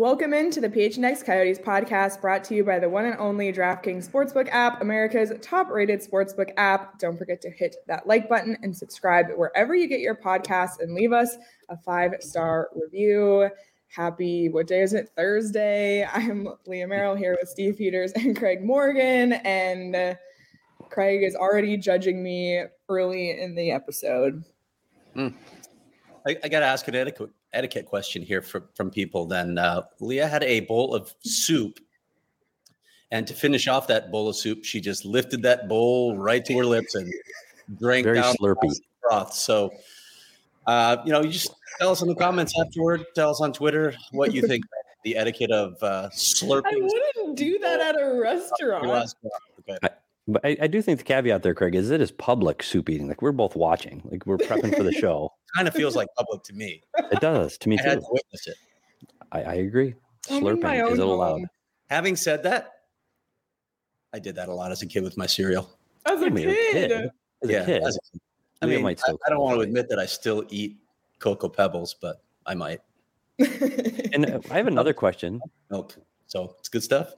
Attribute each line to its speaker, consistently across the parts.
Speaker 1: Welcome into the PHNX Coyotes podcast brought to you by the one and only DraftKings Sportsbook app, America's top rated sportsbook app. Don't forget to hit that like button and subscribe wherever you get your podcasts and leave us a five star review. Happy, what day is it? Thursday. I'm Leah Merrill here with Steve Peters and Craig Morgan. And Craig is already judging me early in the episode. Hmm.
Speaker 2: I, I got to ask an etiquette etiquette question here from from people. Then uh, Leah had a bowl of soup, and to finish off that bowl of soup, she just lifted that bowl right to her lips and drank
Speaker 3: Very
Speaker 2: down
Speaker 3: slurpy.
Speaker 2: the broth. So, uh, you know, you just tell us in the comments afterward. Tell us on Twitter what you think the etiquette of uh, slurping.
Speaker 1: I wouldn't do that at a restaurant.
Speaker 2: Okay.
Speaker 3: But I, I do think the caveat there, Craig, is it is public soup eating. Like we're both watching. Like we're prepping for the show.
Speaker 2: Kind of feels like public to me.
Speaker 3: It does to me
Speaker 2: I had
Speaker 3: too.
Speaker 2: to witness it.
Speaker 3: I, I agree.
Speaker 1: I'm
Speaker 3: Slurping is
Speaker 1: a
Speaker 3: little
Speaker 1: loud.
Speaker 2: Having said that, I did that a lot as a kid with my cereal.
Speaker 1: As a
Speaker 3: I mean, you're a
Speaker 1: kid.
Speaker 3: As a kid,
Speaker 2: as a kid. I mean,
Speaker 3: might
Speaker 2: I, I don't want to admit that I still eat Cocoa Pebbles, but I might
Speaker 3: and uh, I have another question.
Speaker 2: milk. So it's good stuff.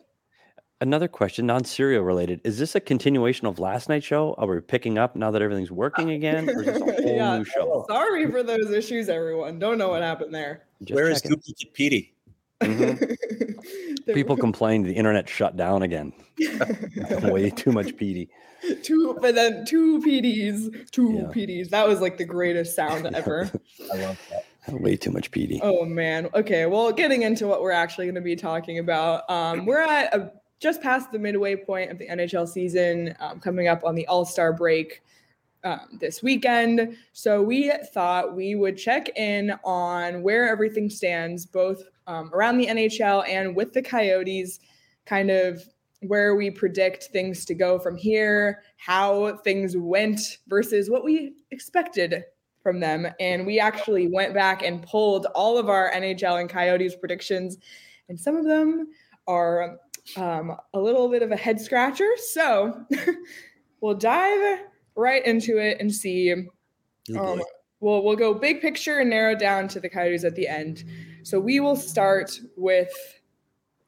Speaker 3: Another question, non-cereal related. Is this a continuation of last night's show? Are we picking up now that everything's working again, or is this a whole
Speaker 1: Yeah.
Speaker 3: new show?
Speaker 1: Sorry for those issues, everyone. Don't know what happened there.
Speaker 3: Just
Speaker 2: Where is
Speaker 3: checking.
Speaker 2: Duplicate Petey?
Speaker 3: Mhm. People complained the internet shut down again. Way too much PD.
Speaker 1: two, but then two PDs, two
Speaker 3: Yeah.
Speaker 1: PDs. That was like the greatest sound ever.
Speaker 2: I love that.
Speaker 3: Way too much PD.
Speaker 1: Oh man. Okay. Well, getting into what we're actually going to be talking about, um, we're at a, just past the midway point of the NHL season, um, coming up on the All Star break um, this weekend. So we thought we would check in on where everything stands, both um, around the NHL and with the Coyotes, kind of where we predict things to go from here, how things went versus what we expected from them. And we actually went back and pulled all of our NHL and Coyotes predictions, and some of them are um, a little bit of a head scratcher. So we'll dive right into it and see. Um, we'll we'll go big picture and narrow down to the Coyotes at the end. So we will start with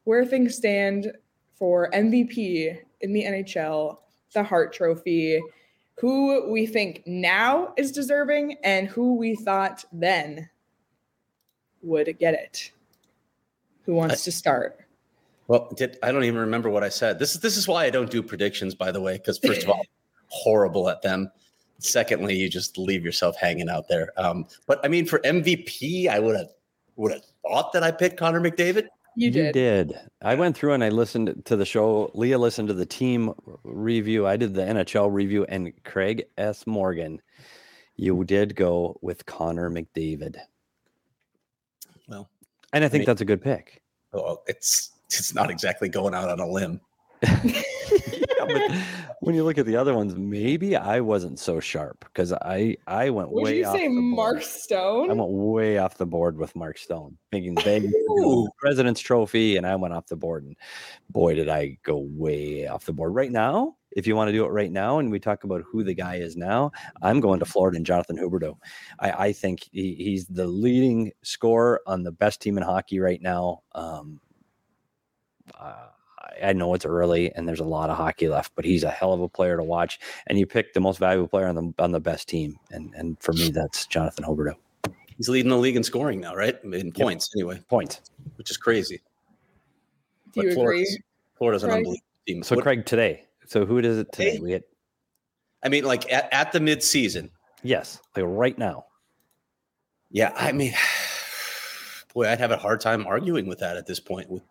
Speaker 1: where things stand for MVP in the NHL, the Hart Trophy, who we think now is deserving, and who we thought then would get it. Who wants to start?
Speaker 2: Well, did, I don't even remember what I said. This is this is why I don't do predictions, by the way, because first of all, horrible at them. Secondly, you just leave yourself hanging out there. Um, but I mean, for MVP, I would have would have thought that I picked Connor McDavid.
Speaker 1: You did.
Speaker 3: I went through and I listened to the show. Leah listened to the team review. I did the NHL review, and Craig S. Morgan, you did go with Connor McDavid,
Speaker 2: Well,
Speaker 3: and I think
Speaker 2: mean-
Speaker 3: that's a good pick.
Speaker 2: well, it's it's not exactly going out on a limb.
Speaker 3: Yeah, but when you look at the other ones, maybe I wasn't so sharp because I I went
Speaker 1: Would
Speaker 3: way
Speaker 1: you
Speaker 3: off
Speaker 1: say
Speaker 3: the board.
Speaker 1: Mark Stone?
Speaker 3: I went way off the board with Mark Stone, thinking Vegas was gonna
Speaker 2: Ooh.
Speaker 3: win the President's Trophy, and I went off the board. And boy, did I go way off the board. Right now, if you want to do it right now, and we talk about who the guy is now, I'm going to Florida and Jonathan Huberdeau. I, I think he, he's the leading scorer on the best team in hockey right now. Um, uh, I know it's early and there's a lot of hockey left, but he's a hell of a player to watch. And you pick the most valuable player on the on the best team, and and for me, that's Jonathan Huberdeau.
Speaker 2: He's leading the league in scoring now, right? In points, anyway,
Speaker 3: Points.
Speaker 2: which is crazy.
Speaker 1: Do you
Speaker 2: But
Speaker 1: agree?
Speaker 2: Florida's, Florida's an unbelievable team.
Speaker 3: So
Speaker 2: What-
Speaker 3: Craig today. So who is it today?
Speaker 2: Hey.
Speaker 3: We had
Speaker 2: I mean, like at, at the midseason,
Speaker 3: yes, like right now.
Speaker 2: Yeah, I mean, boy, I'd have a hard time arguing with that at this point with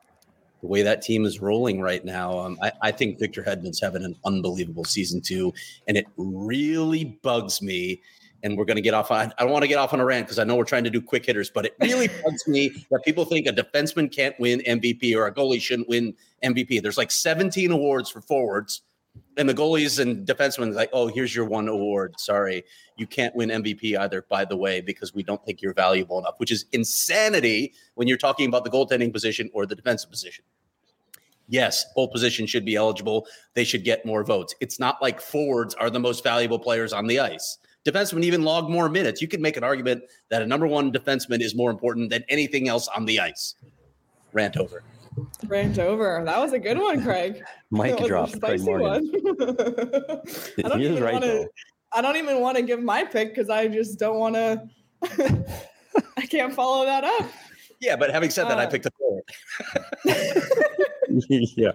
Speaker 2: the way that team is rolling right now. Um, I, I think Victor Hedman's having an unbelievable season too, and it really bugs me. And we're going to get off. On, I don't want to get off on a rant because I know we're trying to do quick hitters, but it really bugs me that people think a defenseman can't win MVP or a goalie shouldn't win MVP. There's like 17 awards for forwards, and the goalies and defensemen like, oh, here's your one award. Sorry, you can't win MVP either, by the way, because we don't think you're valuable enough, which is insanity when you're talking about the goaltending position or the defensive position. Yes, both positions should be eligible. They should get more votes. It's not like forwards are the most valuable players on the ice. Defensemen even log more minutes. You can make an argument that a number one defenseman is more important than anything else on the ice. Rant over.
Speaker 1: Rant over. That was a good one, Craig.
Speaker 3: Mic
Speaker 1: That was a
Speaker 3: drop. Craig
Speaker 1: spicy
Speaker 3: Morgan.
Speaker 1: one. I don't
Speaker 3: He is
Speaker 1: even
Speaker 3: right
Speaker 1: wanna- I don't even want to give my pick because I just don't want to. I can't follow that up.
Speaker 2: Yeah, but having said that, I
Speaker 1: Uh,
Speaker 2: picked a forward.
Speaker 3: yeah.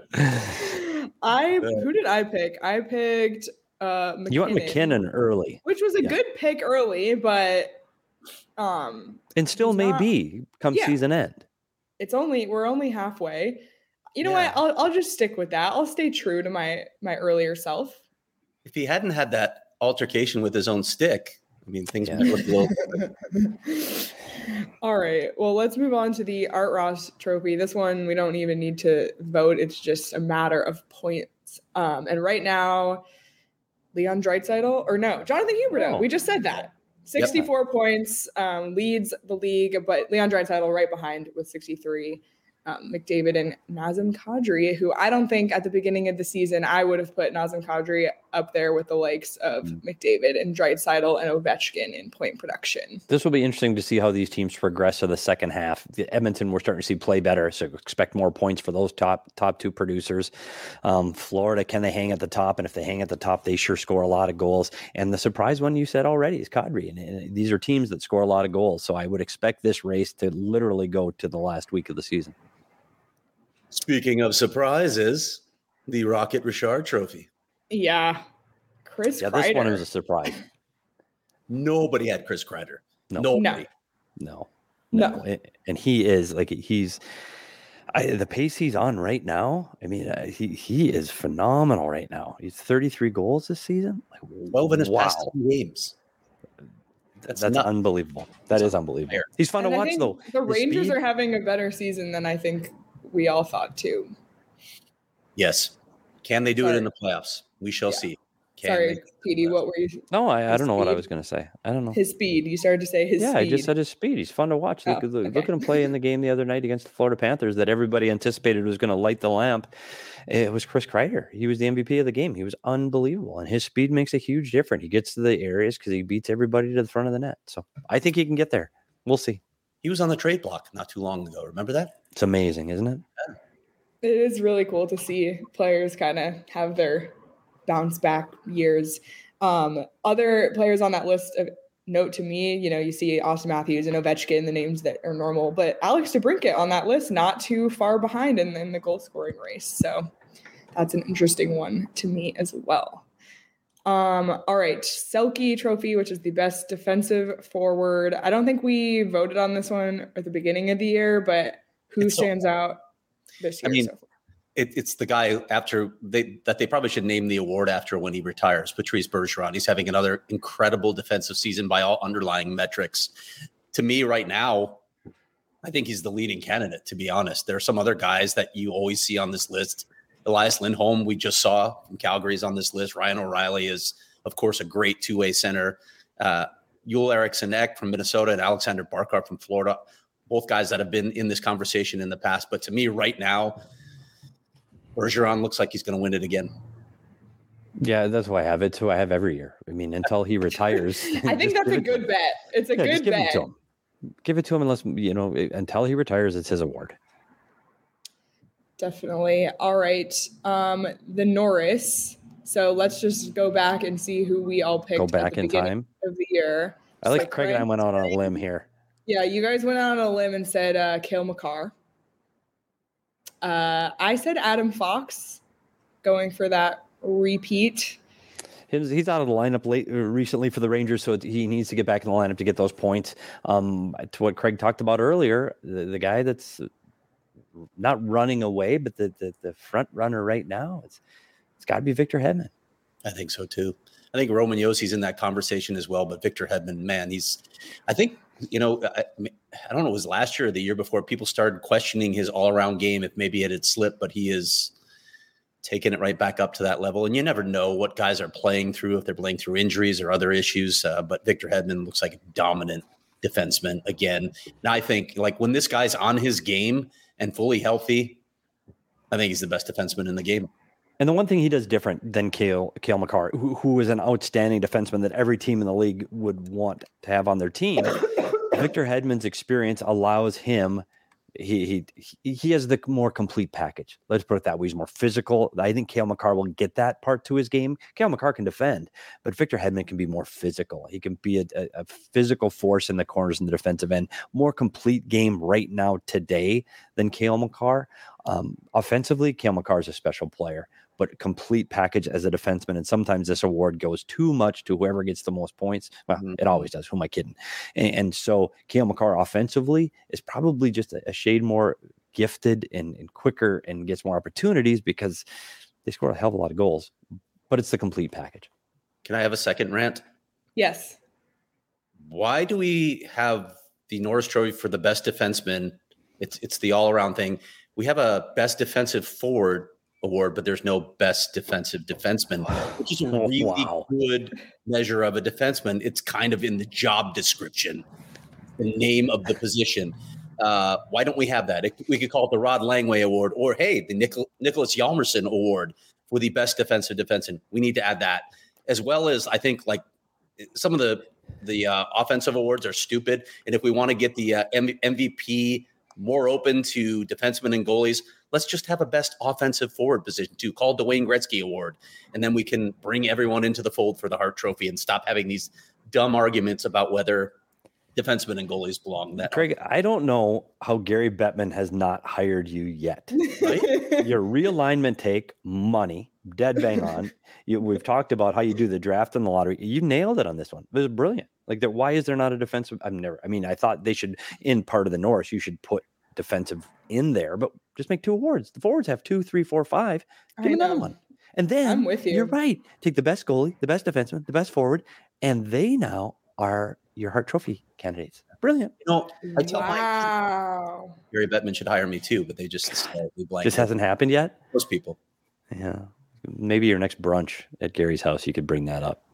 Speaker 1: I who did I pick? I picked uh MacKinnon,
Speaker 3: You went MacKinnon early,
Speaker 1: which was a
Speaker 3: Yeah.
Speaker 1: good pick early, but um
Speaker 3: and still
Speaker 1: He's
Speaker 3: may
Speaker 1: not-
Speaker 3: be come
Speaker 1: Yeah.
Speaker 3: season end.
Speaker 1: It's only we're only halfway. You know
Speaker 2: Yeah.
Speaker 1: what? I'll I'll just stick with that. I'll stay true to my my earlier self.
Speaker 2: If he hadn't had that altercation with his own stick, I mean, things
Speaker 3: Yeah.
Speaker 2: might look a little.
Speaker 1: All right. Well, let's move on to the Art Ross Trophy. This one we don't even need to vote. It's just a matter of points. Um, and right now, Leon Draisaitl or no, Jonathan Huberdeau.
Speaker 3: Oh.
Speaker 1: We just said that. 64 points um, leads the league, but Leon Draisaitl right behind with 63. Um, McDavid and Nazem Kadri, who I don't think at the beginning of the season I would have put Nazem Kadri up there with the likes of
Speaker 3: Mm.
Speaker 1: McDavid and Draisaitl and Ovechkin in point production.
Speaker 3: This will be interesting to see how these teams progress in the second half. The Edmonton, we're starting to see play better, so expect more points for those top top two producers. Um, Florida, can they hang at the top? And if they hang at the top, they sure score a lot of goals. And the surprise one you said already is Kadri, and, and these are teams that score a lot of goals. So I would expect this race to literally go to the last week of the season.
Speaker 2: Speaking of surprises, the Rocket Richard Trophy.
Speaker 1: Yeah. Chris
Speaker 3: Yeah, this one was a surprise.
Speaker 2: Nobody had Chris Kreider.
Speaker 3: No.
Speaker 2: Nobody.
Speaker 3: No,
Speaker 1: No.
Speaker 3: A- and he is like he's I, the pace he's on right now. I mean, uh, he he is phenomenal right now. He's 33 goals this season. Like,
Speaker 2: 12 in his
Speaker 3: wow,
Speaker 2: past 10 games.
Speaker 3: that's,
Speaker 2: That's nuts.
Speaker 3: unbelievable. That is unbelievable.
Speaker 2: Fair.
Speaker 3: He's fun
Speaker 1: And
Speaker 3: to
Speaker 1: I
Speaker 3: watch
Speaker 1: think
Speaker 3: though.
Speaker 1: The
Speaker 3: His
Speaker 1: Rangers
Speaker 3: speed-
Speaker 1: are having a better season than I think we all thought too.
Speaker 2: Yes. Can they do it in the playoffs? We shall
Speaker 1: Yeah.
Speaker 2: see. Can
Speaker 1: Sorry,
Speaker 2: they?
Speaker 1: Petey, what were you?
Speaker 3: No, I, I don't know what I was going to say. I don't know.
Speaker 1: His speed. You started to say his
Speaker 3: yeah,
Speaker 1: speed.
Speaker 3: I just said his speed. He's fun to watch. Look,
Speaker 1: Oh,
Speaker 3: look, look
Speaker 1: okay.
Speaker 3: at him play in the game the other night against the Florida Panthers that everybody anticipated was going to light the lamp. It was Chris Kreider. He was the MVP of the game. He was unbelievable, and his speed makes a huge difference. He gets to the areas because he beats everybody to the front of the net. So I think he can get there. We'll see.
Speaker 2: He was on the trade block not too long ago. Remember that?
Speaker 3: It's amazing, isn't it?
Speaker 1: it is really cool to see players kind of have their bounce back years. Um, other players on that list of note to me, you know, you see Auston Matthews and Ovechkin, the names that are normal, but Alex DeBrincat on that list, not too far behind in, in the goal scoring race. So that's an interesting one to me as well. Um, all right, Selke Trophy, which is the best defensive forward. I don't think we voted on this one at the beginning of the year, but who
Speaker 2: It's so
Speaker 1: stands out this
Speaker 2: I mean,
Speaker 1: so far?
Speaker 2: It, it's the guy after they that they probably should name the award after when he retires, Patrice Bergeron. He's having another incredible defensive season by all underlying metrics. To me, right now, I think he's the leading candidate. To be honest, there are some other guys that you always see on this list. Elias Lindholm, we just saw from Calgary's on this list. Ryan O'Reilly is, of course, a great two-way center. Uh, Joel Eriksson Ek from Minnesota and Alexander Barkov from Florida, both guys that have been in this conversation in the past. But to me, right now, Bergeron looks like he's going to win it again.
Speaker 3: Yeah, that's why I have it. It's who I have every year. I mean, until he retires.
Speaker 1: I think that's a
Speaker 3: it to him.
Speaker 1: good bet. It's a
Speaker 3: Yeah, just
Speaker 1: good
Speaker 3: give it
Speaker 1: bet.
Speaker 3: to him. Give it to him unless you know until he retires. It's his award.
Speaker 1: Definitely. All right. Um, the Norris. So let's just go back and see who we all picked.
Speaker 3: Go back in time.
Speaker 1: of the year.
Speaker 3: I
Speaker 1: So
Speaker 3: like Craig and I went on a limb here.
Speaker 1: Yeah, you guys went out on a limb and said uh, Cale Makar. Uh, I said Adam Fox, going for that repeat.
Speaker 3: He's, he's out of the lineup late uh, recently for the Rangers, so he needs to get back in the lineup to get those points. Um, to what Craig talked about earlier, the, the guy that's not running away, but the, the the front runner right now, it's it's got to be Victor Hedman.
Speaker 2: I think so too. I think Roman Josi's in that conversation as well, but Victor Hedman, man, he's. I think you know, I, I don't know, it was last year or the year before people started questioning his all-around game if maybe it had slipped, but he is taking it right back up to that level. And you never know what guys are playing through if they're playing through injuries or other issues. Uh, but Victor Hedman looks like a dominant defenseman again. Now I think like when this guy's on his game and fully healthy, I think he's the best defenseman in the game.
Speaker 3: And the one thing he does different than Cale Cale Makar, who, who is an outstanding defenseman that every team in the league would want to have on their team, Victor Hedman's experience allows him. He he he has the more complete package. Let's put it that way. He's more physical. I think Cale Makar will get that part to his game. Cale Makar can defend, but Victor Hedman can be more physical. He can be a, a, a physical force in the corners and the defensive end. More complete game right now today than Cale Makar. Um, offensively, Cale Makar is a special player but complete package as a defenseman. And sometimes this award goes too much to whoever gets the most points. Well,
Speaker 2: Mhm.
Speaker 3: it always does. Who am I kidding? And, and so Cale Makar offensively is probably just a, a shade more gifted and, and quicker and gets more opportunities because they score a hell of a lot of goals. But it's the complete package.
Speaker 2: Can I have a second rant?
Speaker 1: Yes.
Speaker 2: why do we have the Norris Trophy for the best defenseman? It's it's the all around thing. We have a best defensive forward award, but there's no best defensive defenseman, which is a
Speaker 3: Oh,
Speaker 2: really
Speaker 3: wow.
Speaker 2: good measure of a defenseman. It's kind of in the job description, the name of the position. Uh, why don't we have that? It- we could call it the Rod Langway Award, or hey, the Nichol- Nicholas Hjalmarsson Award for the best defensive defenseman. We need to add that, as well as I think like some of the the uh, offensive awards are stupid, and if we want to get the uh, M- MVP more open to defensemen and goalies, let's just have a best offensive forward position too, called the Wayne Gretzky Award, and then we can bring everyone into the fold for the Hart Trophy and stop having these dumb arguments about whether defensemen and goalies belong. That
Speaker 3: Craig, I don't know how Gary Bettman has not hired you yet. Your realignment take money, dead bang on. You, we've talked about how you do the draft and the lottery. You nailed it on this one. It was brilliant. Like, that, why is there not a defensive? I've never. I mean, I thought they should in part of the Norris. You should put defensive in there, but just make two awards. The forwards have two, three, four, five.
Speaker 1: Give
Speaker 3: Give 'em another one. And then
Speaker 1: I'm with you.
Speaker 3: You're right. Take the best goalie, the best defenseman, the best forward, and they now are your Hart Trophy candidates. Brilliant.
Speaker 2: you know, I tell my
Speaker 1: Wow.
Speaker 2: Gary Bettman should hire me too, but they just we blank
Speaker 3: Just hasn't happened yet.
Speaker 2: Most people.
Speaker 3: Yeah. Maybe your next brunch at Gary's house, you could bring that up.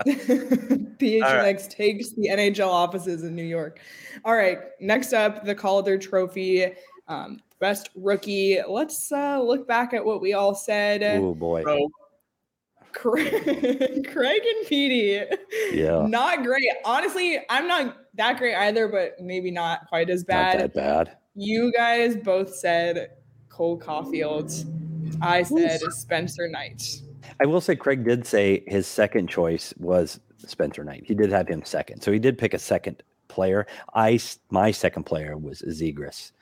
Speaker 1: PHNX takes the NHL offices in New York. All right, next up, the Calder Trophy, um, best rookie. Let's uh, look back at what we all said.
Speaker 3: Oh boy.
Speaker 2: Bro,
Speaker 1: Craig, Craig and Petey,
Speaker 3: Yeah.
Speaker 1: not great. Honestly, I'm not that great either, but maybe not quite as
Speaker 3: Not
Speaker 1: bad.
Speaker 3: that bad.
Speaker 1: You guys both said Cole Caufield. I said Spencer Knight.
Speaker 3: I will say Craig did say his second choice was Spencer Knight. He did have him second. So he did pick a second player. I my second player was Zegras.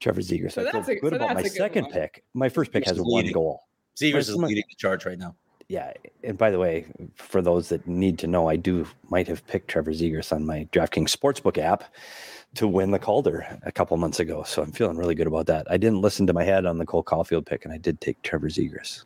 Speaker 3: Trevor Zegras.
Speaker 1: So
Speaker 3: I feel
Speaker 1: that's a-
Speaker 3: good
Speaker 1: so
Speaker 3: about my
Speaker 1: a good
Speaker 3: second
Speaker 1: one.
Speaker 3: pick. My first pick has
Speaker 2: Zegras is
Speaker 3: one
Speaker 2: leading.
Speaker 3: goal.
Speaker 2: Zegras is
Speaker 3: Come on.
Speaker 2: leading the charge right now.
Speaker 3: Yeah, and by the way, for those that need to know, I do might have picked Trevor Zegras on my DraftKings Sportsbook app to win the Calder a couple months ago. So I'm feeling really good about that. I didn't listen to my head on the Cole Caufield pick, and I did take Trevor Zegras.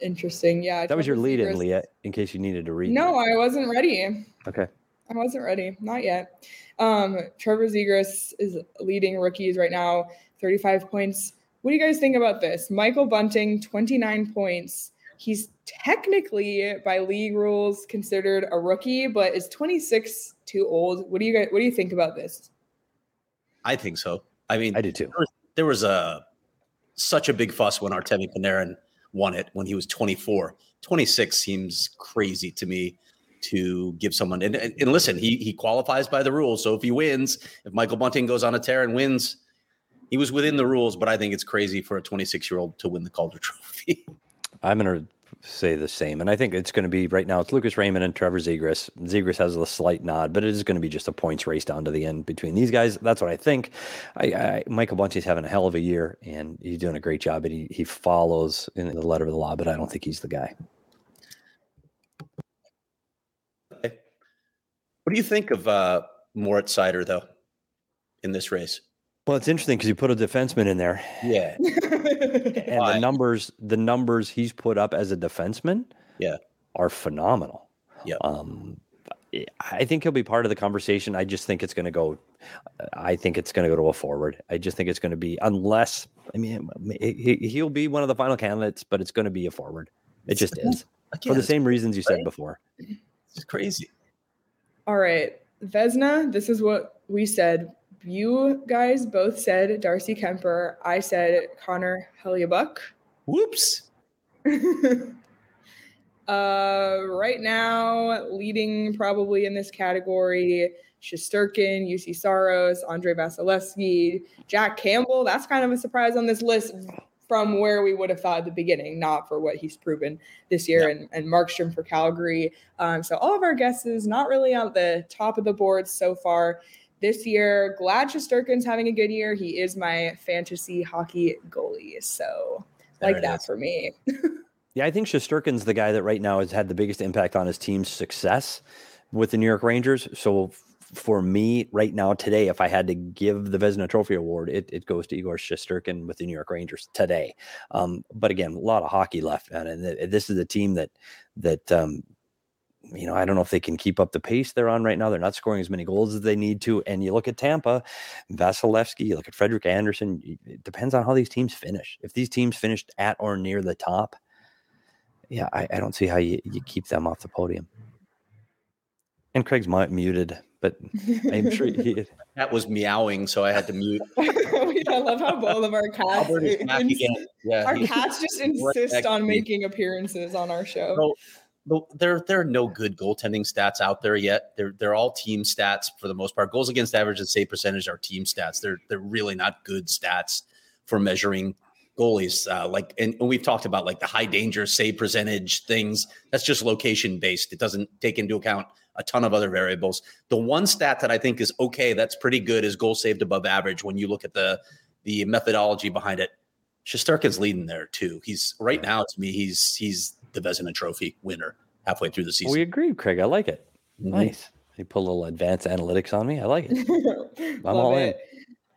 Speaker 1: Interesting. Yeah.
Speaker 3: That was your lead in, Leah, in case you needed to read.
Speaker 1: No, I wasn't ready.
Speaker 3: Okay.
Speaker 1: I wasn't ready. Not yet. Um, Trevor Zegras is leading rookies right now, 35 points. What do you guys think about this? Michael Bunting, 29 points. He's technically, by league rules, considered a rookie, but is 26 too old? What do you guys? What do you think about this?
Speaker 2: I think so. I mean,
Speaker 3: I did too.
Speaker 2: there was a such a big fuss when Artemi Panarin won it when he was 24. 26 seems crazy to me to give someone and, and, and listen, he he qualifies by the rules. So if he wins, if Michael Bunting goes on a tear and wins, he was within the rules, but I think it's crazy for a 26 year old to win the Calder Trophy.
Speaker 3: I'm to say the same. And I think it's going to be right now, it's Lucas Raymond and Trevor Zegras. Zegras has a slight nod, but it is going to be just a points race down to the end between these guys. That's what I think. I, I Michael having a hell of a year and he's doing a great job. And he, he follows in the letter of the law, but I don't think he's the guy.
Speaker 2: What do you think of uh, Moritz Seider though, in this race?
Speaker 3: Well, it's interesting because you put a defenseman in there.
Speaker 2: Yeah.
Speaker 3: and
Speaker 2: Why?
Speaker 3: the numbers, the numbers he's put up as a defenseman,
Speaker 2: Yeah.
Speaker 3: are phenomenal.
Speaker 2: Yeah.
Speaker 3: Um, I think he'll be part of the conversation. I just think it's going to go. I think it's going to go to a forward. I just think it's going to be unless. I mean, he, he'll be one of the final candidates, but it's going to be a forward. It just is for the same reasons you said before.
Speaker 2: It's crazy.
Speaker 1: All right, Vezina, this is what we said. You guys both said Darcy Kuemper. I said Connor Hellebuyck.
Speaker 2: Whoops.
Speaker 1: uh, right now, leading probably in this category, Shesterkin, Juuse Saros, Andrei Vasilevskiy, Jack Campbell. That's kind of a surprise on this list from where we would have thought at the beginning, not for what he's proven this year, and, and Markstrom for Calgary. Um, so all of our guesses not really on the top of the board so far this year. Glad Shesterkin's having a good year. He is my fantasy hockey goalie. So
Speaker 2: There
Speaker 1: like that
Speaker 2: is.
Speaker 1: for me.
Speaker 3: Yeah, I think Shesterkin's the guy that right now has had the biggest impact on his team's success with the New York Rangers. So for me, right now, today, if I had to give the Vezina Trophy Award, it, it goes to Igor Shesterkin with the New York Rangers today. Um, but again, a lot of hockey left, man, and this is a team that that um, you know I don't know if they can keep up the pace they're on right now. They're not scoring as many goals as they need to. And you look at Tampa, Vasilevskiy, you look at Frederik Andersen. It depends on how these teams finish. If these teams finished at or near the top yeah, I, I don't see how you, you keep them off the podium. And Craig's mu- muted, but I'm sure he,
Speaker 2: That was meowing, so I had to mute.
Speaker 1: I love how both of our cats,
Speaker 2: Albert is back
Speaker 1: ins-
Speaker 2: Yeah.
Speaker 1: our cats just insist
Speaker 2: next
Speaker 1: on making appearances on our show.
Speaker 2: So, the- there, there are no good goaltending stats out there yet. They're they're all team stats for the most part. Goals against average and save percentage are team stats. They're they're really not good stats for measuring goalies. Uh, like and, and we've talked about like the high danger save percentage things. That's just location based. It doesn't take into account a ton of other variables. The one stat that I think is okay, that's pretty good, is goal saved above average. When you look at the the methodology behind it, Shesterkin's leading there too. He's right now to me, he's he's the Vezina Trophy winner halfway through the season.
Speaker 3: we agree, Craig. I like it.
Speaker 2: Mhm.
Speaker 3: Nice. You put a little advanced analytics on me. I like it.
Speaker 1: Love
Speaker 3: all in.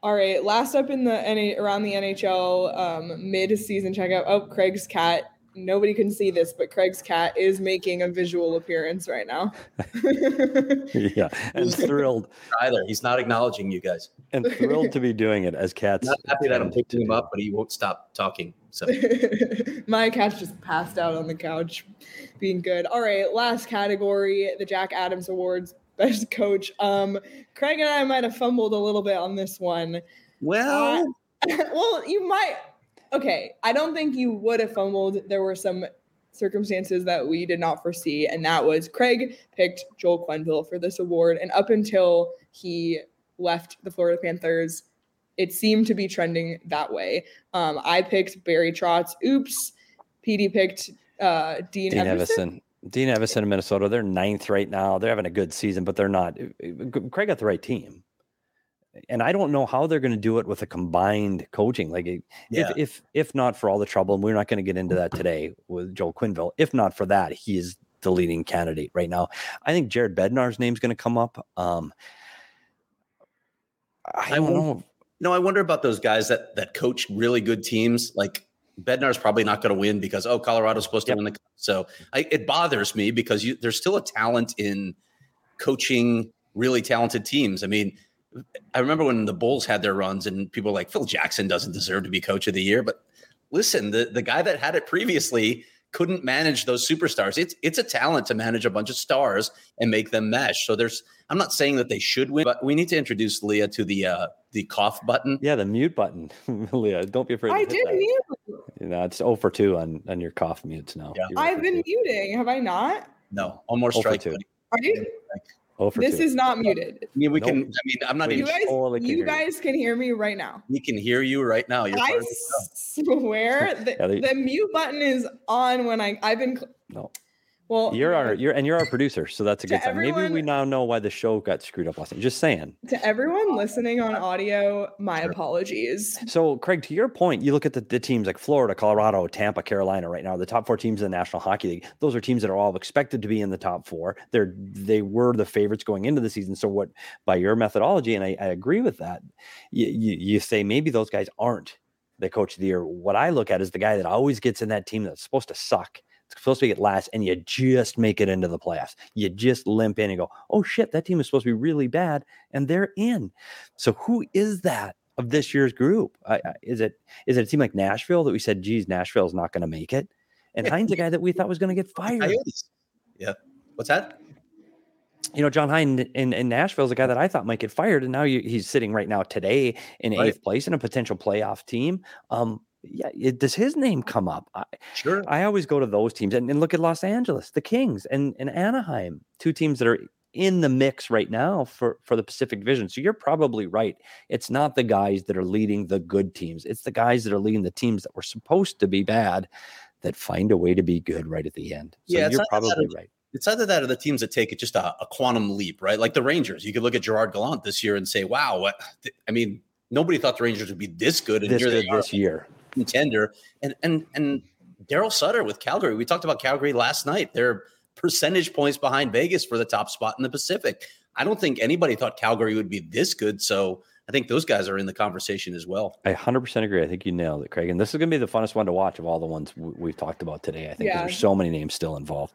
Speaker 1: All right, last up in the NA, around the NHL um, mid-season checkout. Oh, Craig's cat. Nobody can see this, but Craig's cat is making a visual appearance right now.
Speaker 3: yeah, and thrilled
Speaker 2: Either he's not acknowledging you guys.
Speaker 3: and thrilled to be doing it as cats.
Speaker 2: Not happy that I'm picking him up, but he won't stop talking. So
Speaker 1: My cat's just passed out on the couch, being good. All right, last category, the Jack Adams Awards, best coach. Um, Craig and I might have fumbled a little bit on this one.
Speaker 2: well,
Speaker 1: well, you might. Okay, I don't think you would have fumbled. There were some circumstances that we did not foresee, and that was Craig picked Joel Quenneville for this award, and up until he left the Florida Panthers, it seemed to be trending that way. Um, I picked Barry Trotz. Oops. PD picked uh, Dean,
Speaker 3: Dean. Evason. Dean Evason in Minnesota. They're ninth right now. They're having a good season, but they're not. Craig got the right team. And I don't know how they're going to do it with a combined coaching. Like, if
Speaker 2: Yeah.
Speaker 3: if if not for all the trouble, and we're not going to get into that today with Joel Quenneville. If not for that, he is the leading candidate right now. I think Jared Bednar's name is going to come up. Um, I
Speaker 2: I
Speaker 3: don't know.
Speaker 2: no, I wonder about those guys that that coach really good teams. Like Bednar's probably not going to win because oh, Colorado's supposed to win the. cup. So I, it bothers me because you, there's still a talent in coaching really talented teams. I mean, I remember when the Bulls had their runs and people were like Phil Jackson doesn't deserve to be coach of the year, but listen, the the guy that had it previously couldn't manage those superstars. It's it's a talent to manage a bunch of stars and make them mesh. So there's I'm not saying that they should win, but we need to introduce Leah to the uh the cough button.
Speaker 3: Yeah, the mute button, Leah. Don't be afraid. to
Speaker 1: I did
Speaker 3: that.
Speaker 1: mute.
Speaker 3: You know, it's 0 for 2 on, on your cough mutes now.
Speaker 2: Yeah.
Speaker 1: I've been
Speaker 3: 2.
Speaker 1: muting. Have I not?
Speaker 2: No, one more
Speaker 3: Oh,
Speaker 2: strike.
Speaker 3: two.
Speaker 1: Are you?
Speaker 3: Oh, for
Speaker 1: This
Speaker 3: two.
Speaker 1: is not muted.
Speaker 2: I mean, we
Speaker 3: Nope.
Speaker 2: can. I mean, I'm not
Speaker 1: You
Speaker 2: even.
Speaker 1: guys,
Speaker 3: totally can
Speaker 1: you
Speaker 3: hear you.
Speaker 1: guys can hear me right now.
Speaker 2: We can hear you right now. You're part
Speaker 1: I
Speaker 2: the
Speaker 1: swear the,
Speaker 3: Yeah, they-
Speaker 1: the mute button is on when I I've been cl-
Speaker 3: no.
Speaker 1: Well.
Speaker 3: You're our you're and you're our producer, so that's a good sign. Maybe we now know why the show got screwed up last night. Just saying.
Speaker 1: to everyone listening on audio. My
Speaker 2: Sure.
Speaker 1: apologies.
Speaker 3: So, Craig, to your point, you look at the, the teams like Florida, Colorado, Tampa, Carolina right now, the top four teams in the National Hockey League. Those are teams that are all expected to be in the top four. They're they were the favorites going into the season. So, what by your methodology, and I, I agree with that, you, you you say maybe those guys aren't the coach of the year. What I look at is the guy that always gets in that team that's supposed to suck. Supposed to get last, and you just make it into the playoffs. You just limp in and go, "Oh shit, that team is supposed to be really bad," and they're in. So, who is that of this year's group? I, is it is it a team like Nashville that we said, "Geez, Nashville's not going to make it," and Hynes, a guy that we thought was going to get fired?
Speaker 2: Yeah. What's that?
Speaker 3: you know, John Hine in, in Nashville is a guy that I thought might get fired, and now you, he's sitting right now today in
Speaker 2: Right.
Speaker 3: eighth place in a potential playoff team. Um, yeah, it, does his name come up? I,
Speaker 2: Sure.
Speaker 3: I always go to those teams and, and look at Los Angeles, the Kings, and, and Anaheim, two teams that are in the mix right now for for the Pacific Division. So you're probably right. It's not the guys that are leading the good teams; it's the guys that are leading the teams that were supposed to be bad that find a way to be good right at the end. So
Speaker 2: Yeah,
Speaker 3: you're probably right.
Speaker 2: It's either that or the teams that take it just a, a quantum leap, right? Like the Rangers. You could look at Gerard Gallant this year and say, "Wow, what?" I mean, nobody thought the Rangers would be this good, and
Speaker 3: This
Speaker 2: here
Speaker 3: good
Speaker 2: they are,
Speaker 3: this year.
Speaker 2: Contender. And and and Darryl Sutter with Calgary. We talked about Calgary last night. They're percentage points behind Vegas for the top spot in the Pacific. I don't think anybody thought Calgary would be this good. So I think those guys are in the conversation as well.
Speaker 3: I 100% agree. I think you nailed it, Craig. And this is going to be the funnest one to watch of all the ones we've talked about today. I think
Speaker 1: Yeah.
Speaker 3: there's so many names still involved.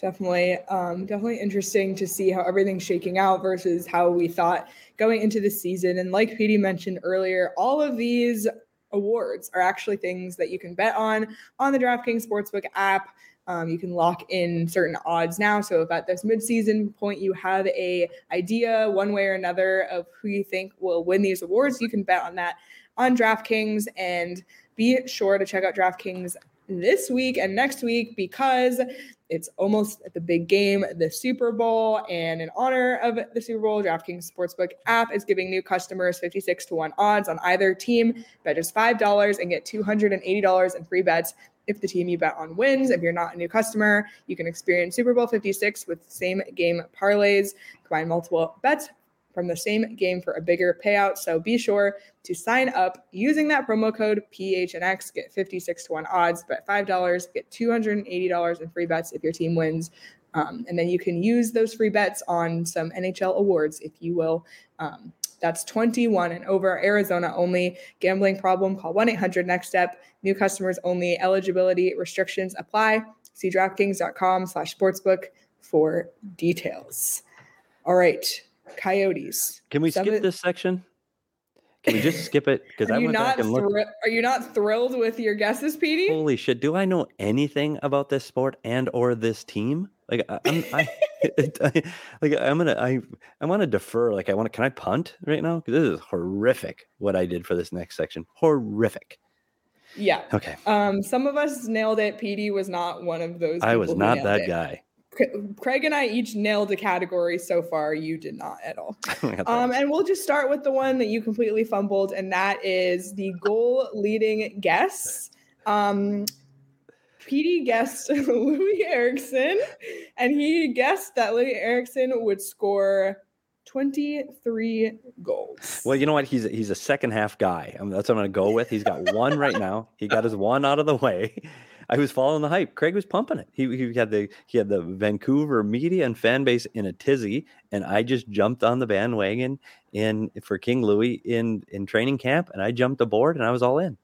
Speaker 1: Definitely, um, definitely interesting to see how everything's shaking out versus how we thought going into the season. And like PD mentioned earlier, all of these awards are actually things that you can bet on on the DraftKings Sportsbook app. Um, you can lock in certain odds now. So if at this midseason point you have a idea one way or another of who you think will win these awards, you can bet on that on DraftKings and be sure to check out DraftKings this week and next week because it's almost the big game, the Super Bowl. And in honor of the Super Bowl, DraftKings Sportsbook app is giving new customers 56 to 1 odds on either team. Bet just $5 and get $280 in free bets if the team you bet on wins. If you're not a new customer, you can experience Super Bowl 56 with same game parlays, combine multiple bets from the same game for a bigger payout. So be sure to sign up using that promo code PHNX. Get 56 to 1 odds, bet $5, get $280 in free bets if your team wins. Um, and then you can use those free bets on some NHL awards if you will. Um, that's 21 and over Arizona only. Gambling problem, call 1 800 next step. New customers only. Eligibility restrictions apply. See DraftKings.com slash sportsbook for details. All right, Coyotes.
Speaker 3: Can we skip this section? Can we just skip it? Because
Speaker 1: Are
Speaker 3: I
Speaker 1: you
Speaker 3: went
Speaker 1: not
Speaker 3: back and looked.
Speaker 1: thri- are you not thrilled with your guesses, Petey?
Speaker 3: Holy shit! Do I know anything about this sport and or this team? Like I- I'm, I, I, like I'm gonna, I, I want to defer. Like I want to. Can I punt right now? 'Cause this is horrific. What I did for this next section, horrific.
Speaker 1: Yeah.
Speaker 3: Okay,
Speaker 1: Um, some of us nailed it. Petey was not one of those.
Speaker 3: I was not that
Speaker 1: it.
Speaker 3: guy.
Speaker 1: Cra- Craig and I each nailed a category so far. You did not at all. Um, and we'll just start with the one that you completely fumbled, and that is the goal leading guess. Um, Petey guessed Loui Eriksson, and he guessed that Loui Eriksson would score 23 goals.
Speaker 3: Well, you know what? He's a, he's a second half guy. I mean, that's what I'm going to go with. He's got one right now. He got his one out of the way. I was following the hype. Craig was pumping it. He, he had the he had the Vancouver media and fan base in a tizzy, and I just jumped on the bandwagon in for King Louis in in training camp, and I jumped aboard, and I was all in.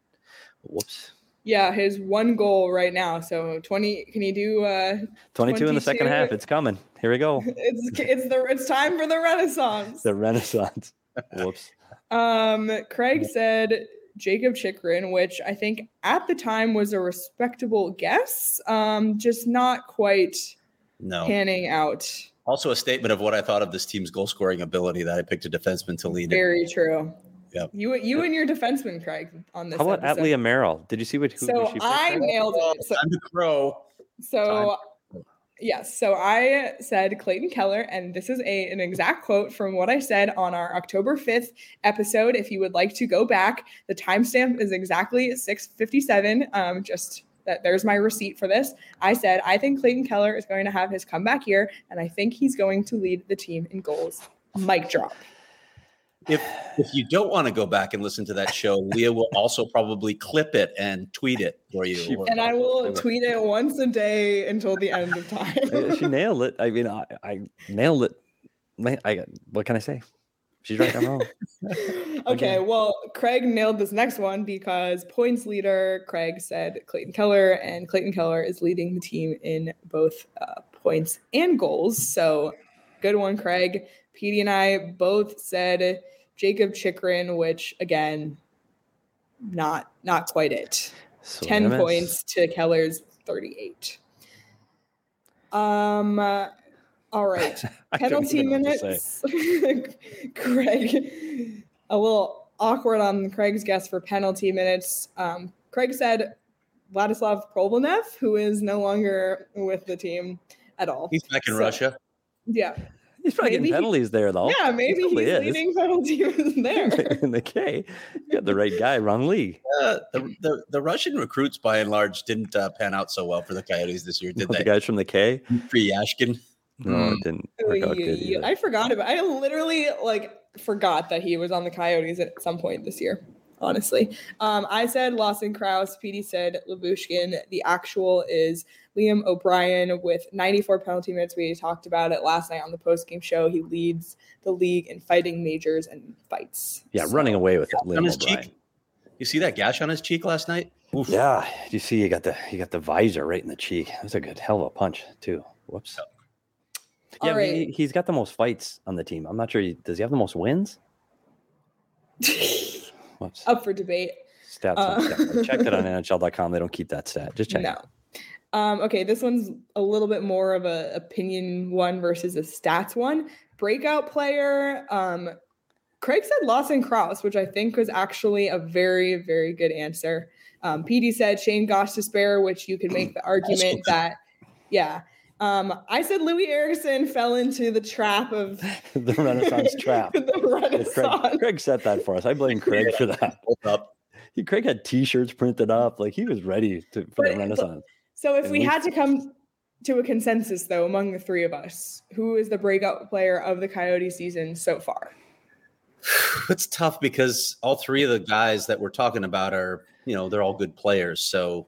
Speaker 3: Whoops.
Speaker 1: Yeah, his one goal right now. So 20. Can you do? uh
Speaker 3: 22 in the second half. It's coming. Here we go.
Speaker 1: It's it's the it's time for the Renaissance.
Speaker 3: The Renaissance. Whoops.
Speaker 1: Um, Craig said Jakob Chychrun, which I think at the time was a respectable guess, um, just not quite
Speaker 2: No.
Speaker 1: panning out.
Speaker 2: Also, a statement of what I thought of this team's goal scoring ability that I picked a defenseman to lead it.
Speaker 1: Very true.
Speaker 2: Yep.
Speaker 1: You you and your defenseman, Craig, on this.
Speaker 3: How about
Speaker 1: episode.
Speaker 3: Atlia Merrill? Did you see what? Who, who
Speaker 1: So
Speaker 3: she
Speaker 1: I nailed it. So,
Speaker 2: I'm the crow.
Speaker 1: so Yes. So I said Clayton Keller, and this is a an exact quote from what I said on our October 5th episode. If you would like to go back, the timestamp is exactly 657. Um, just that there's my receipt for this. I said, I think Clayton Keller is going to have his comeback year, and I think he's going to lead the team in goals. Mic drop.
Speaker 2: If if you don't want to go back and listen to that show, Leah will also probably clip it and tweet it for you.
Speaker 1: And I will tweet it once a day until the end of time.
Speaker 3: she nailed it. I mean, I, I nailed it. Man, I what can I say? She's right. I'm wrong.
Speaker 1: okay, well, Craig nailed this next one because points leader Craig said Clayton Keller, and Clayton Keller is leading the team in both uh, points and goals. So good one, Craig. Petey and I both said Jakob Chychrun, which again, not not quite it.
Speaker 3: So
Speaker 1: 10
Speaker 3: Emmett-
Speaker 1: points to Keller's 38. Um uh, all right. Penalty
Speaker 3: even know what to say.
Speaker 1: minutes. Craig a little awkward on Craig's guess for penalty minutes. Um Craig said Vladislav Provolnev, who is no longer with the team at all.
Speaker 2: He's back in
Speaker 1: So-
Speaker 2: Russia.
Speaker 1: Yeah.
Speaker 3: He's probably
Speaker 1: maybe
Speaker 3: getting
Speaker 1: he-
Speaker 3: penalties there though.
Speaker 1: Yeah, maybe
Speaker 3: probably
Speaker 1: he's
Speaker 3: is.
Speaker 1: leading penalty there.
Speaker 3: in the K. You got the right guy, wrong league.
Speaker 2: Uh, the, the the Russian recruits, by and large, didn't uh, pan out so well for the Coyotes this year, did
Speaker 3: the
Speaker 2: they?
Speaker 3: The guys from the K.
Speaker 2: Free Yashkin.
Speaker 3: No,
Speaker 2: Mm.
Speaker 3: it didn't work out good. either.
Speaker 1: I forgot about. I literally like forgot that he was on the Coyotes at some point this year. Honestly, um, I said Lawson Crouse. PD said Labushkin. The actual is Liam O'Brien with 94 penalty minutes. We talked about it last night on the post game show. He leads the league in fighting majors and fights.
Speaker 3: yeah,
Speaker 1: So-
Speaker 3: running away with it.
Speaker 2: On
Speaker 3: Liam
Speaker 2: his
Speaker 3: O'Brien.
Speaker 2: cheek. You see that gash on his cheek last night? Oof.
Speaker 3: Yeah, you see, you got the you got the visor right in the cheek. That's a good hell of a punch too. Whoops. Yeah,
Speaker 1: All
Speaker 3: I mean,
Speaker 1: right.
Speaker 3: he, he's got the most fights on the team. I'm not sure. He, does he have the most wins? Whoops.
Speaker 1: Up for debate.
Speaker 3: Stats.
Speaker 1: uh,
Speaker 3: check that on NHL.com. They don't keep that stat. Just check.
Speaker 1: No. Um, okay, this one's a little bit more of a opinion one versus a stats one. Breakout player. Um, Craig said Lawson Crouse, which I think was actually a very, very good answer. Um, PD said Shayne Gostisbehere, which you could make the argument that, yeah. Um, I said Loui Eriksson fell into the trap of
Speaker 3: the Renaissance trap.
Speaker 1: the Renaissance.
Speaker 3: Craig, Craig set that for us. I blame Craig for that.
Speaker 2: Hold up.
Speaker 3: He, Craig had T-shirts printed up, like he was ready to, for
Speaker 1: But-
Speaker 3: the Renaissance.
Speaker 1: So if
Speaker 3: And
Speaker 1: we
Speaker 3: we-
Speaker 1: had to come to a consensus though among the three of us, who is the breakout player of the Coyote season so far?
Speaker 2: It's tough because all three of the guys that we're talking about are, you know, they're all good players. So,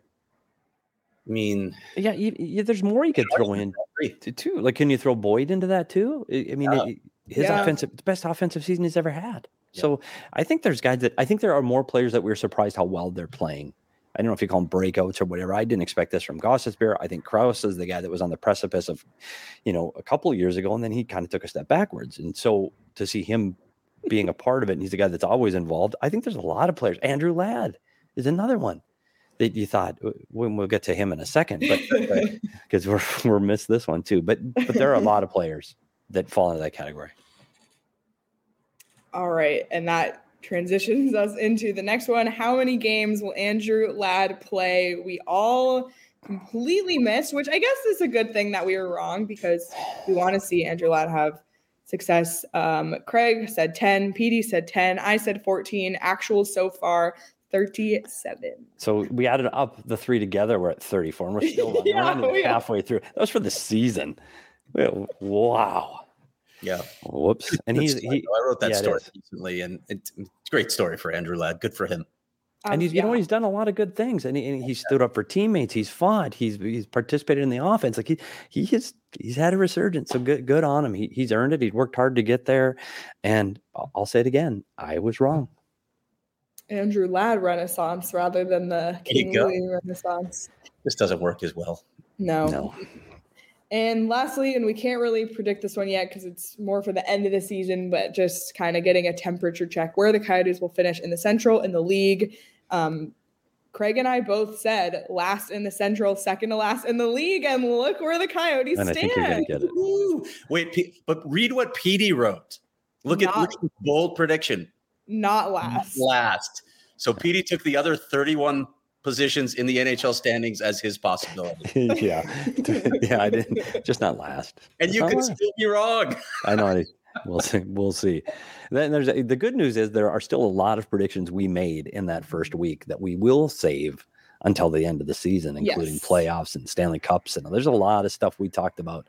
Speaker 2: I mean,
Speaker 3: Yeah, you, you- there's more you could throw in to, too. Like, can you throw Boyd into that too? I, mean,
Speaker 2: Yeah.
Speaker 3: it- his
Speaker 1: Yeah.
Speaker 3: offensive, the best offensive season he's ever had. So I think there's guys that I think there are more players that we're surprised how well they're playing. I don't know if you call them breakouts or whatever. I didn't expect this from Gostisbehere. I think Crouse is the guy that was on the precipice of, you know, a couple of years ago, and then he kind of took a step backwards. And so to see him being a part of it, and he's the guy that's always involved. I think there's a lot of players. Andrew Ladd is another one that you thought when we'll get to him in a second, but because we're we're missed this one too. But but there are a lot of players that fall into that category.
Speaker 1: All right, and that transitions us into the next one. How many games will Andrew Ladd play? We all completely missed, which I guess is a good thing that we were wrong because we want to see Andrew Ladd have success. Um, Craig said 10, PD said 10, I said 14, actual so far 37.
Speaker 3: So we added up the three together. We're at 34, and we're still not- we're
Speaker 1: Yeah, we are.
Speaker 3: halfway through. That was for the season. Well, Wow.
Speaker 2: Yeah.
Speaker 3: Whoops. And
Speaker 2: Good
Speaker 3: he's he.
Speaker 2: I wrote that
Speaker 3: yeah,
Speaker 2: story
Speaker 3: is.
Speaker 2: recently, and it's it's a great story for Andrew Ladd. Good for him.
Speaker 1: Um,
Speaker 3: and he's you know, he's done a lot of good things and he, and he stood up for teammates he's fought he's he's participated in the offense like he he has he's had a resurgence so good good on him he, he's earned it he's worked hard to get there and I'll, I'll say it again i was wrong
Speaker 1: Andrew Ladd Renaissance rather than the
Speaker 2: There
Speaker 1: King. Louis Renaissance.
Speaker 2: This doesn't work as well.
Speaker 1: No.
Speaker 3: no
Speaker 1: And lastly, and we can't really predict this one yet because it's more for the end of the season, but just kind of getting a temperature check where the Coyotes will finish in the Central in the league. Um, Craig and I both said last in the Central, second to last in the league, and look where the Coyotes
Speaker 3: and i think you're gonna
Speaker 1: stand.
Speaker 3: get it
Speaker 2: Wait, P- but read what PD wrote. Look at, look
Speaker 1: Not-
Speaker 2: at his bold prediction.
Speaker 1: Not last.
Speaker 2: Last. So PD took the other 31 positions in the NHL standings as his possibility.
Speaker 3: yeah, yeah, I didn't just not last.
Speaker 2: And
Speaker 3: Just
Speaker 2: you
Speaker 3: not
Speaker 2: could
Speaker 3: last.
Speaker 2: still be wrong.
Speaker 3: I know. I, we'll see. We'll see. Then there's a, the good news is there are still a lot of predictions we made in that first week that we will save until the end of the season, including
Speaker 1: Yes.
Speaker 3: playoffs and Stanley Cups, and there's a lot of stuff we talked about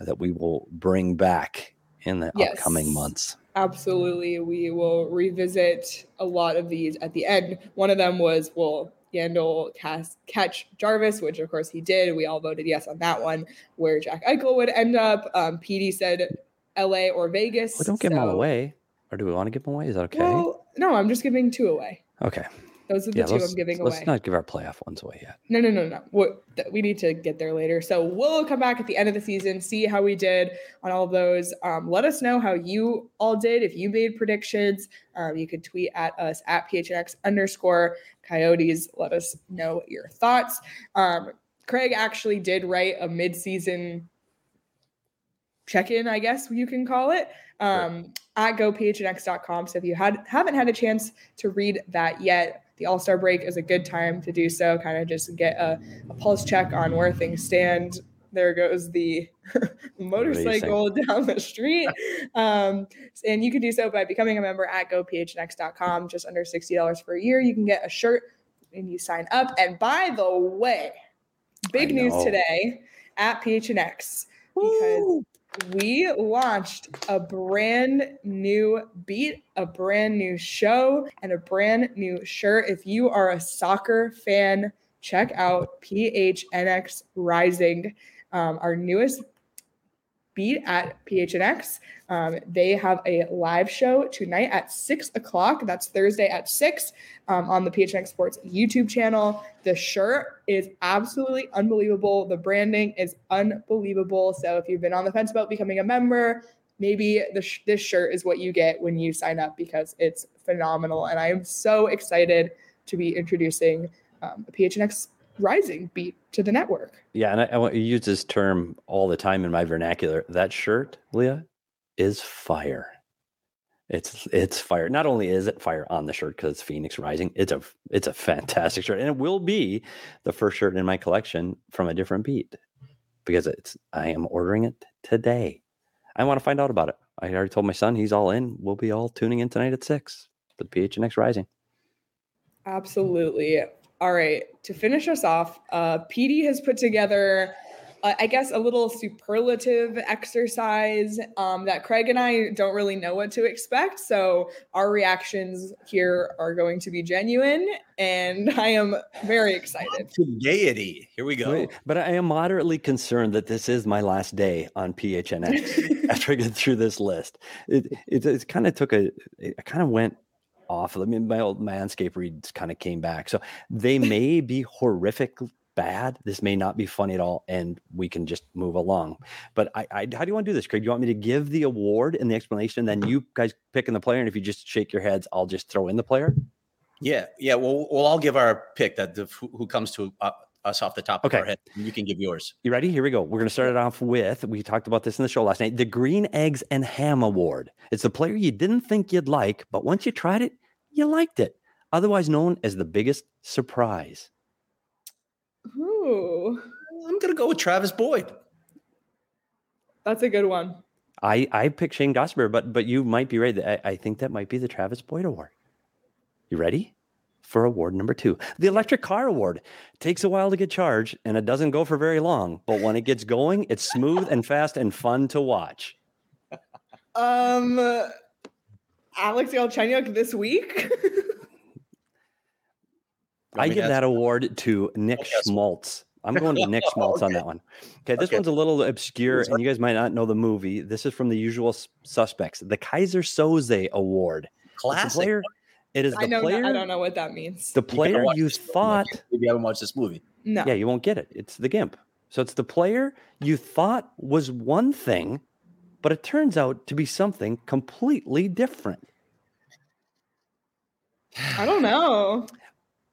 Speaker 3: that we will bring back in the upcoming months.
Speaker 1: Absolutely. We will revisit a lot of these at the end. One of them was will Yandle cast, catch Jarvis, which of course he did. We all voted yes on that one. Where Jack Eichel would end up. Um, PD said LA or Vegas.
Speaker 3: Well, don't give them all away, or do we want to give them away? Is that okay?
Speaker 1: Well, no, I'm just giving two away.
Speaker 3: okay.
Speaker 1: Those are the
Speaker 3: Yeah,
Speaker 1: two I'm giving away.
Speaker 3: let's not give our playoff ones away yet.
Speaker 1: No, no, no, no. Th- we need to get there later. So we'll come back at the end of the season, see how we did on all those. Um, let us know how you all did. If you made predictions, um, you could tweet at us at PHNX underscore coyotes. Let us know your thoughts. Um, Craig actually did write a mid-season check-in, I guess you can call it, um, at gophnx.com. So if you had haven't had a chance to read that yet, the All Star break is a good time to do so. Kind of just get a, a pulse check on where things stand. There goes the motorcycle down the street. Um, and you can do so by becoming a member at gophnx.com. Just under $60 for a year. You can get a shirt and you sign up. And by the way, big news today at PHNX because we launched a brand new beat, a brand new show, and a brand new shirt. If you are a soccer fan, check out PHNX Rising, um, our newest beat at PHNX. Um, they have a live show tonight at six o'clock. That's Thursday at six um, on the PHNX Sports YouTube channel. The shirt is absolutely unbelievable. The branding is unbelievable. So if you've been on the fence about becoming a member, maybe sh- this shirt is what you get when you sign up because it's phenomenal. And I am so excited to be introducing um, a PHNX Rising beat to the network.
Speaker 3: Yeah, and I, I want use this term all the time in my vernacular. That shirt, Leah, is fire. It's it's fire. Not only is it fire on the shirt because it's Phoenix Rising, it's a it's a fantastic shirt, and it will be the first shirt in my collection from a different beat because it's I am ordering it today. I want to find out about it. I already told my son he's all in. We'll be all tuning in tonight at six. The PHNX Rising.
Speaker 1: Absolutely. All right. To finish us off, uh, PD has put together, uh, I guess, a little superlative exercise um, that Craig and I don't really know what to expect. So our reactions here are going to be genuine, and I am very excited.
Speaker 2: To gaiety. Here we go.
Speaker 3: Wait, but I am moderately concerned that this is my last day on PHNX after I get through this list. It it, it kind of took a it kind of went off. I mean, my old landscape reads kind of came back, so they may be horrific bad. This may not be funny at all, and we can just move along. But I, I how do you want to do this, Craig? Do you want me to give the award and the explanation, then you guys pick in the player, and if you just shake your heads, I'll just throw in the player.
Speaker 2: Yeah, yeah. Well, we'll all give our pick that the, who who comes to uh, us off the top
Speaker 3: Okay.
Speaker 2: of our head. You can give yours.
Speaker 3: You ready? Here we go. We're going to start it off with we talked about this in the show last night the Green Eggs and Ham Award. It's the player you didn't think you'd like, but once you tried it, you liked it. Otherwise known as the biggest surprise.
Speaker 1: Ooh,
Speaker 2: I'm gonna go with Travis Boyd.
Speaker 1: that's a good one.
Speaker 3: I, I picked Shane Gosper, but but you might be right. I, I think that might be the Travis Boyd Award. You ready? For award number two, the Electric Car Award. Takes a while to get charged and it doesn't go for very long, but when it gets going, it's smooth and fast and fun to watch.
Speaker 1: Um, Alex Galchenyuk this week.
Speaker 3: I give that award to Nick Schmaltz. I'm going to Nick Schmaltz on that one. Okay, this
Speaker 2: Okay.
Speaker 3: one's a little obscure, and you guys might not know the movie. This is from the usual suspects, the Keyser Söze Award. It's
Speaker 2: Classic.
Speaker 3: player. It is
Speaker 1: I
Speaker 3: the
Speaker 1: know.
Speaker 3: player.
Speaker 1: I don't know what that means.
Speaker 3: The player
Speaker 2: watch
Speaker 3: you thought.
Speaker 2: If you haven't watched this movie,
Speaker 1: No.
Speaker 3: Yeah, you won't get it. It's the Gimp. So it's the player you thought was one thing, but it turns out to be something completely different.
Speaker 1: I don't know.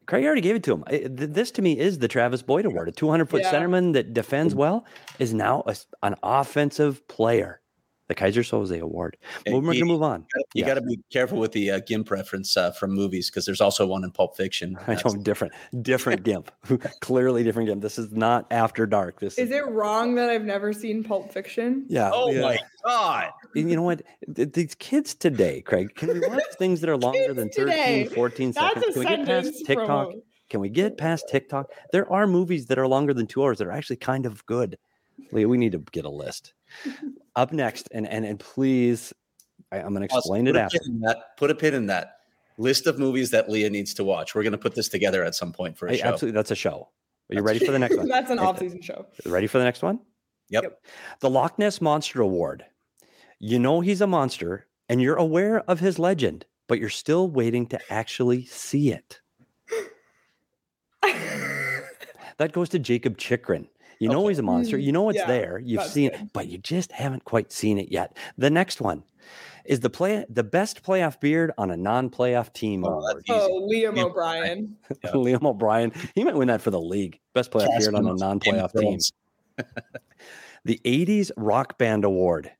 Speaker 3: Craig already gave it to him. This to me is the Travis Boyd Award. A 200 foot
Speaker 1: Yeah.
Speaker 3: centerman that defends mm. well is now a an offensive player. The Keyser Söze Award.
Speaker 2: Hey,
Speaker 3: Well, we're going to move on.
Speaker 2: You got to be careful with the uh, GIMP reference uh, from movies because there's also one in Pulp Fiction.
Speaker 3: I know, different, different GIMP. Clearly different GIMP. This is not After Dark. This
Speaker 1: Is it wrong that I've never seen Pulp Fiction?
Speaker 3: Yeah.
Speaker 2: Oh
Speaker 3: yeah.
Speaker 2: my god!
Speaker 3: And you know what? These kids today, Craig, can we watch things that are longer than
Speaker 1: Kids today.
Speaker 3: 14
Speaker 1: That's
Speaker 3: seconds?
Speaker 1: a
Speaker 3: Can we get past TikTok?
Speaker 1: from
Speaker 3: Can we get past TikTok? There are movies that are longer than two hours that are actually kind of good. Leah, we need to get a list. Up next, and and and please, I, I'm going to explain
Speaker 2: put
Speaker 3: it
Speaker 2: a
Speaker 3: after.
Speaker 2: that. Put a pin in that list of movies that Leah needs to watch. We're going to put this together at some point for a
Speaker 3: I-
Speaker 2: show.
Speaker 3: absolutely, that's a show. Are you
Speaker 2: That's-
Speaker 3: ready for the next one?
Speaker 1: That's an off-season show.
Speaker 3: Ready for the next one?
Speaker 2: Yep.
Speaker 3: The Loch Ness Monster Award. You know he's a monster and you're aware of his legend, but you're still waiting to actually see it. That goes to Jakob Chychrun. You know
Speaker 2: Okay.
Speaker 3: he's a monster.
Speaker 1: Mm,
Speaker 3: You know it's
Speaker 1: yeah,
Speaker 3: there. You've seen
Speaker 1: good.
Speaker 3: it, but you just haven't quite seen it yet. The next one is the play the best playoff beard on a non-playoff team
Speaker 2: Oh, that's easy.
Speaker 1: Oh, Liam
Speaker 2: Liam
Speaker 1: O'Brien.
Speaker 2: Yeah.
Speaker 3: Liam O'Brien. He might win that for the league. Best playoff
Speaker 2: Cast
Speaker 3: beard on a non-playoff team. The 80s Rock Band Award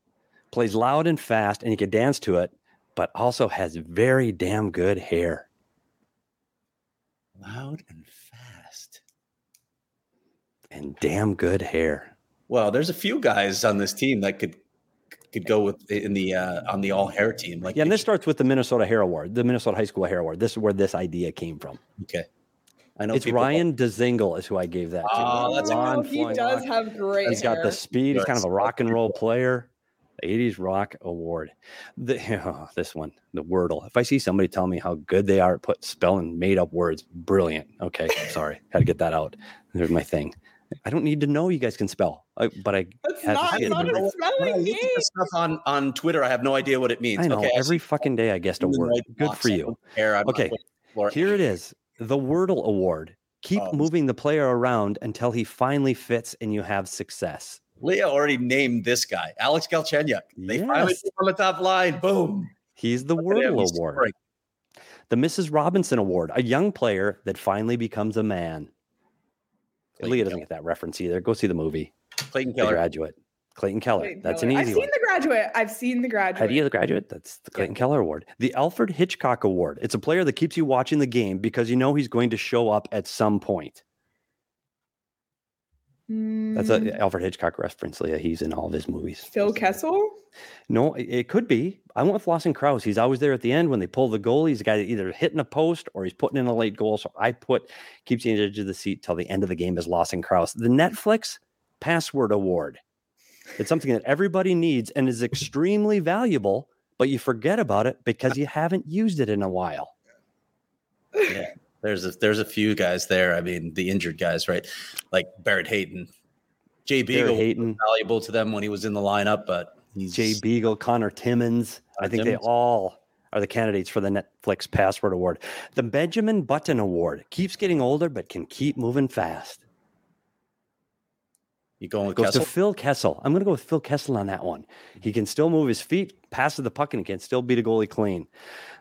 Speaker 3: plays loud and fast, and you can dance to it, but also has very damn good hair.
Speaker 2: Loud and fast.
Speaker 3: And damn good hair.
Speaker 2: Well, there's a few guys on this team that could could go with in the uh, on the all hair team. Like
Speaker 3: Yeah, and this starts with the Minnesota Hair Award, the Minnesota High School Hair Award. This is where this idea came from.
Speaker 2: okay, I know
Speaker 3: It's
Speaker 2: people-
Speaker 3: Ryan Dzingel is who I gave that to.
Speaker 2: Oh, that's a
Speaker 1: Oh,
Speaker 3: Ron
Speaker 1: he does
Speaker 3: Rock.
Speaker 1: have great
Speaker 3: He's got the speed. He's kind of a rock and roll player. The 80s Rock Award. The, oh, this one, the Wordle. If I see somebody tell me how good they are at put spelling made up words, brilliant. Okay, sorry, had to get that out. There's my thing. I don't need to know you guys can spell, I, but I
Speaker 1: That's
Speaker 3: had
Speaker 1: not,
Speaker 3: see it.
Speaker 1: not a
Speaker 2: what? When
Speaker 1: spelling
Speaker 2: look at this stuff on on Twitter, I have no idea what it means.
Speaker 3: I know
Speaker 2: okay,
Speaker 3: every fucking day I guessed a word. Good for you. Okay, Here it is. The Wordle Award. Keep
Speaker 2: Oh.
Speaker 3: moving the player around until he finally fits and you have success.
Speaker 2: Leah already named this guy, Alex Galchenyuk. They finally put him on the top line. Boom.
Speaker 3: He's the
Speaker 2: Look
Speaker 3: Wordle
Speaker 2: he's
Speaker 3: Award.
Speaker 2: scoring.
Speaker 3: The Mrs. Robinson Award, a young player that finally becomes a man.
Speaker 2: Clayton
Speaker 3: Leah doesn't
Speaker 2: Keller.
Speaker 3: get that reference either. Go see the movie,
Speaker 2: Clayton
Speaker 3: The Graduate. Clayton Keller.
Speaker 1: Clayton
Speaker 3: That's
Speaker 1: Keller.
Speaker 3: an easy I've
Speaker 1: seen
Speaker 3: one.
Speaker 1: the graduate. I've seen the graduate.
Speaker 3: Have you the graduate? That's the Clayton Keller Award. The Alfred Hitchcock Award. It's a player that keeps you watching the game because you know he's going to show up at some point. That's
Speaker 1: Mm,
Speaker 3: a Alfred Hitchcock reference, Leah. He's in all of his movies.
Speaker 1: Phil Kessel.
Speaker 3: No, it, it could be. I went with Lawson Crouse. He's always there at the end when they pull the goal. He's a guy that either hitting a post or he's putting in a late goal. So I put keeps the edge of the seat till the end of the game as Lawson Crouse. The Netflix Password Award. It's something that everybody needs and is extremely valuable, but you forget about it because you haven't used it in a while.
Speaker 2: Yeah. There's a there's a few guys there. I mean, the injured guys, right? Like Barrett Hayton. Beagle was valuable to them when he was in the lineup, but he's
Speaker 3: Jay Beagle, Conor Timmins. I
Speaker 2: Connor
Speaker 3: think they all are the candidates for the Netflix Password Award. The Benjamin Button Award keeps getting older, but can keep moving fast.
Speaker 2: you going with
Speaker 3: Goes
Speaker 2: Kessel?
Speaker 3: to Phil Kessel. I'm going to go with Phil Kessel on that one. He can still move his feet, passes the puck, and he can still beat a goalie clean.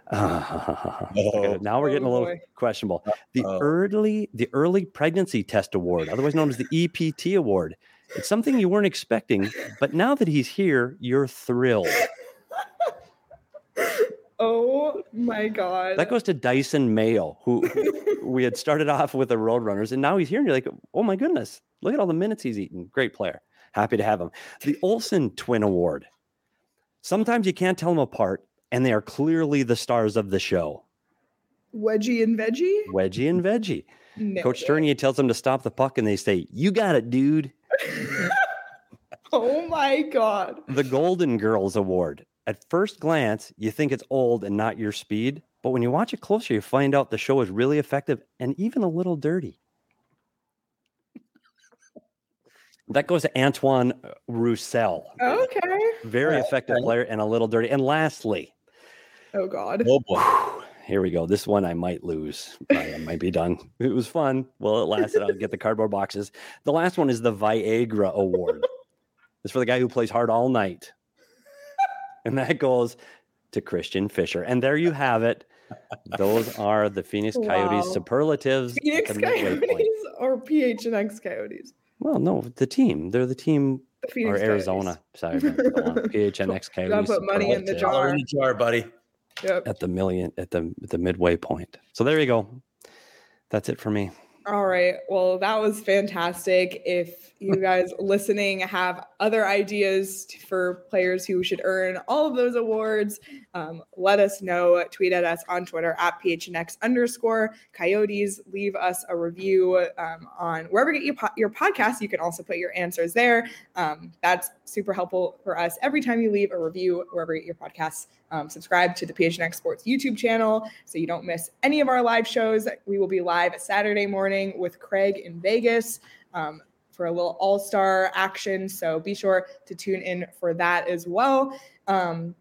Speaker 3: Uh,
Speaker 2: Oh.
Speaker 3: now we're getting a
Speaker 1: Oh,
Speaker 3: little questionable. The
Speaker 2: Uh-oh.
Speaker 3: early the early pregnancy test award, otherwise known as the EPT award. It's something you weren't expecting, but now that he's here, you're thrilled.
Speaker 1: Oh my god.
Speaker 3: That goes to Dysin Mayo, who we had started off with the Roadrunners, and now he's here, and you're like, oh my goodness, look at all the minutes he's eaten. Great player. Happy to have him. The Olsen Twin Award. Sometimes you can't tell them apart, and they are clearly the stars of the show.
Speaker 1: Wedgie and veggie.
Speaker 3: Wedgie and Veggie.
Speaker 1: No.
Speaker 3: Coach Sternier tells them to stop the puck, and they say, "You got it, dude."
Speaker 1: Oh my god.
Speaker 3: The Golden Girls Award. At first glance, you think it's old and not your speed, but when you watch it closer, you find out the show is really effective and even a little dirty. That goes to Antoine Roussel.
Speaker 1: Okay.
Speaker 3: Very effective player and a little dirty. And lastly,
Speaker 1: Oh god.
Speaker 2: Oh boy.
Speaker 3: Here we go. This one I might lose. I I might be done. It was fun. Well, it lasted. I'll get the cardboard boxes. The last one is the Viagra Award. It's for the guy who plays hard all night. And that goes to Christian Fischer. And there you have it. Those are the Phoenix Coyotes
Speaker 1: Wow.
Speaker 3: superlatives. at
Speaker 1: Phoenix
Speaker 3: the midway.
Speaker 1: Coyotes or PHNX Coyotes?
Speaker 3: Well, no, the team. They're the team
Speaker 1: the
Speaker 3: or
Speaker 1: Phoenix
Speaker 3: Arizona. Sorry, man, go on. PHNX
Speaker 1: Gotta
Speaker 3: Coyotes.
Speaker 1: put money in the jar.
Speaker 2: in the jar, buddy.
Speaker 1: Yep.
Speaker 3: at the million at the the midway point. So there you go. That's it for me.
Speaker 1: All right. Well, that was fantastic. If you guys listening have other ideas for players who should earn all of those awards, um, let us know. Tweet at us on Twitter at PHNX underscore coyotes. Leave us a review um, on wherever you get your, po- your podcast. You can also put your answers there. Um, that's super helpful for us. Every time you leave a review, wherever you get your podcasts, um, subscribe to the PHNX Sports YouTube channel so you don't miss any of our live shows. We will be live Saturday morning with Craig in Vegas um, for a little all star action. So be sure to tune in for that as well. Um,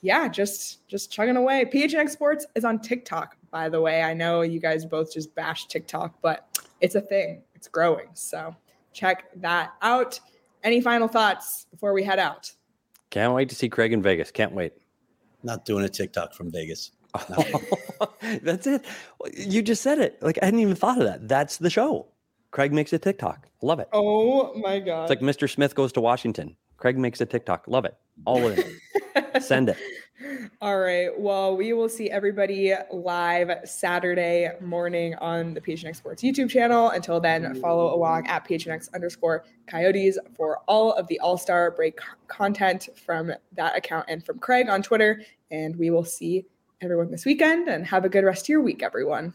Speaker 1: yeah, just just chugging away. PHNX Sports is on TikTok, by the way. I know you guys both just bash TikTok, but it's a thing. It's growing. So check that out. Any final thoughts before we head out?
Speaker 3: Can't wait to see Craig in Vegas. Can't wait.
Speaker 2: Not doing a TikTok from Vegas.
Speaker 3: That's it. You just said it. Like I hadn't even thought of that. That's the show. Craig makes a TikTok. Love it.
Speaker 1: Oh my god.
Speaker 3: It's like Mr. Smith goes to Washington. Craig makes a TikTok. Love it. All of it. Send it.
Speaker 1: All right. Well, we will see everybody live Saturday morning on the PHNX Sports YouTube channel. Until then, follow along at PHNX underscore coyotes for all of the All Star break content from that account and from Craig on Twitter. And we will see everyone this weekend and have a good rest of your week, everyone.